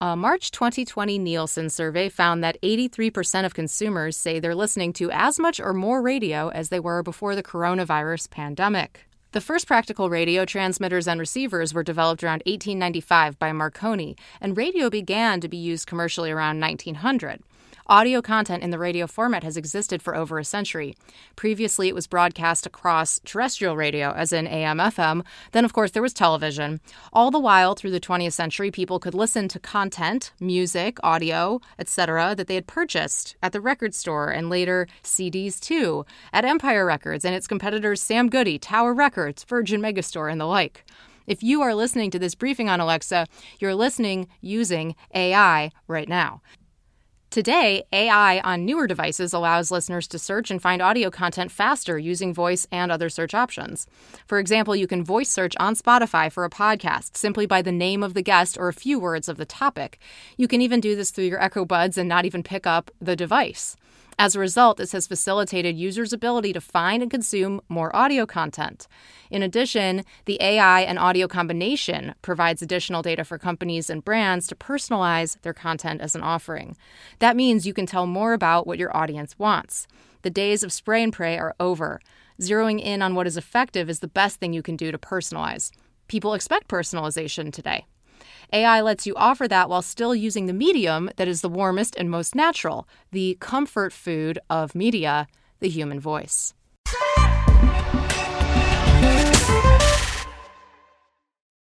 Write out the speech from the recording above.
A March 2020 Nielsen survey found that 83% of consumers say they're listening to as much or more radio as they were before the coronavirus pandemic. The first practical radio transmitters and receivers were developed around 1895 by Marconi, and radio began to be used commercially around 1900. Audio content in the radio format has existed for over a century. Previously, it was broadcast across terrestrial radio, as in AM FM. Then, of course, there was television. All the while, through the 20th century, people could listen to content, music, audio, etc., that they had purchased at the record store and later CDs too, at Empire Records and its competitors Sam Goody, Tower Records, Virgin Megastore, and the like. If you are listening to this briefing on Alexa, you're listening using AI right now. Today, AI on newer devices allows listeners to search and find audio content faster using voice and other search options. For example, you can voice search on Spotify for a podcast simply by the name of the guest or a few words of the topic. You can even do this through your Echo Buds and not even pick up the device. As a result, this has facilitated users' ability to find and consume more audio content. In addition, the AI and audio combination provides additional data for companies and brands to personalize their content as an offering. That means you can tell more about what your audience wants. The days of spray and pray are over. Zeroing in on what is effective is the best thing you can do to personalize. People expect personalization today. AI lets you offer that while still using the medium that is the warmest and most natural, the comfort food of media, the human voice.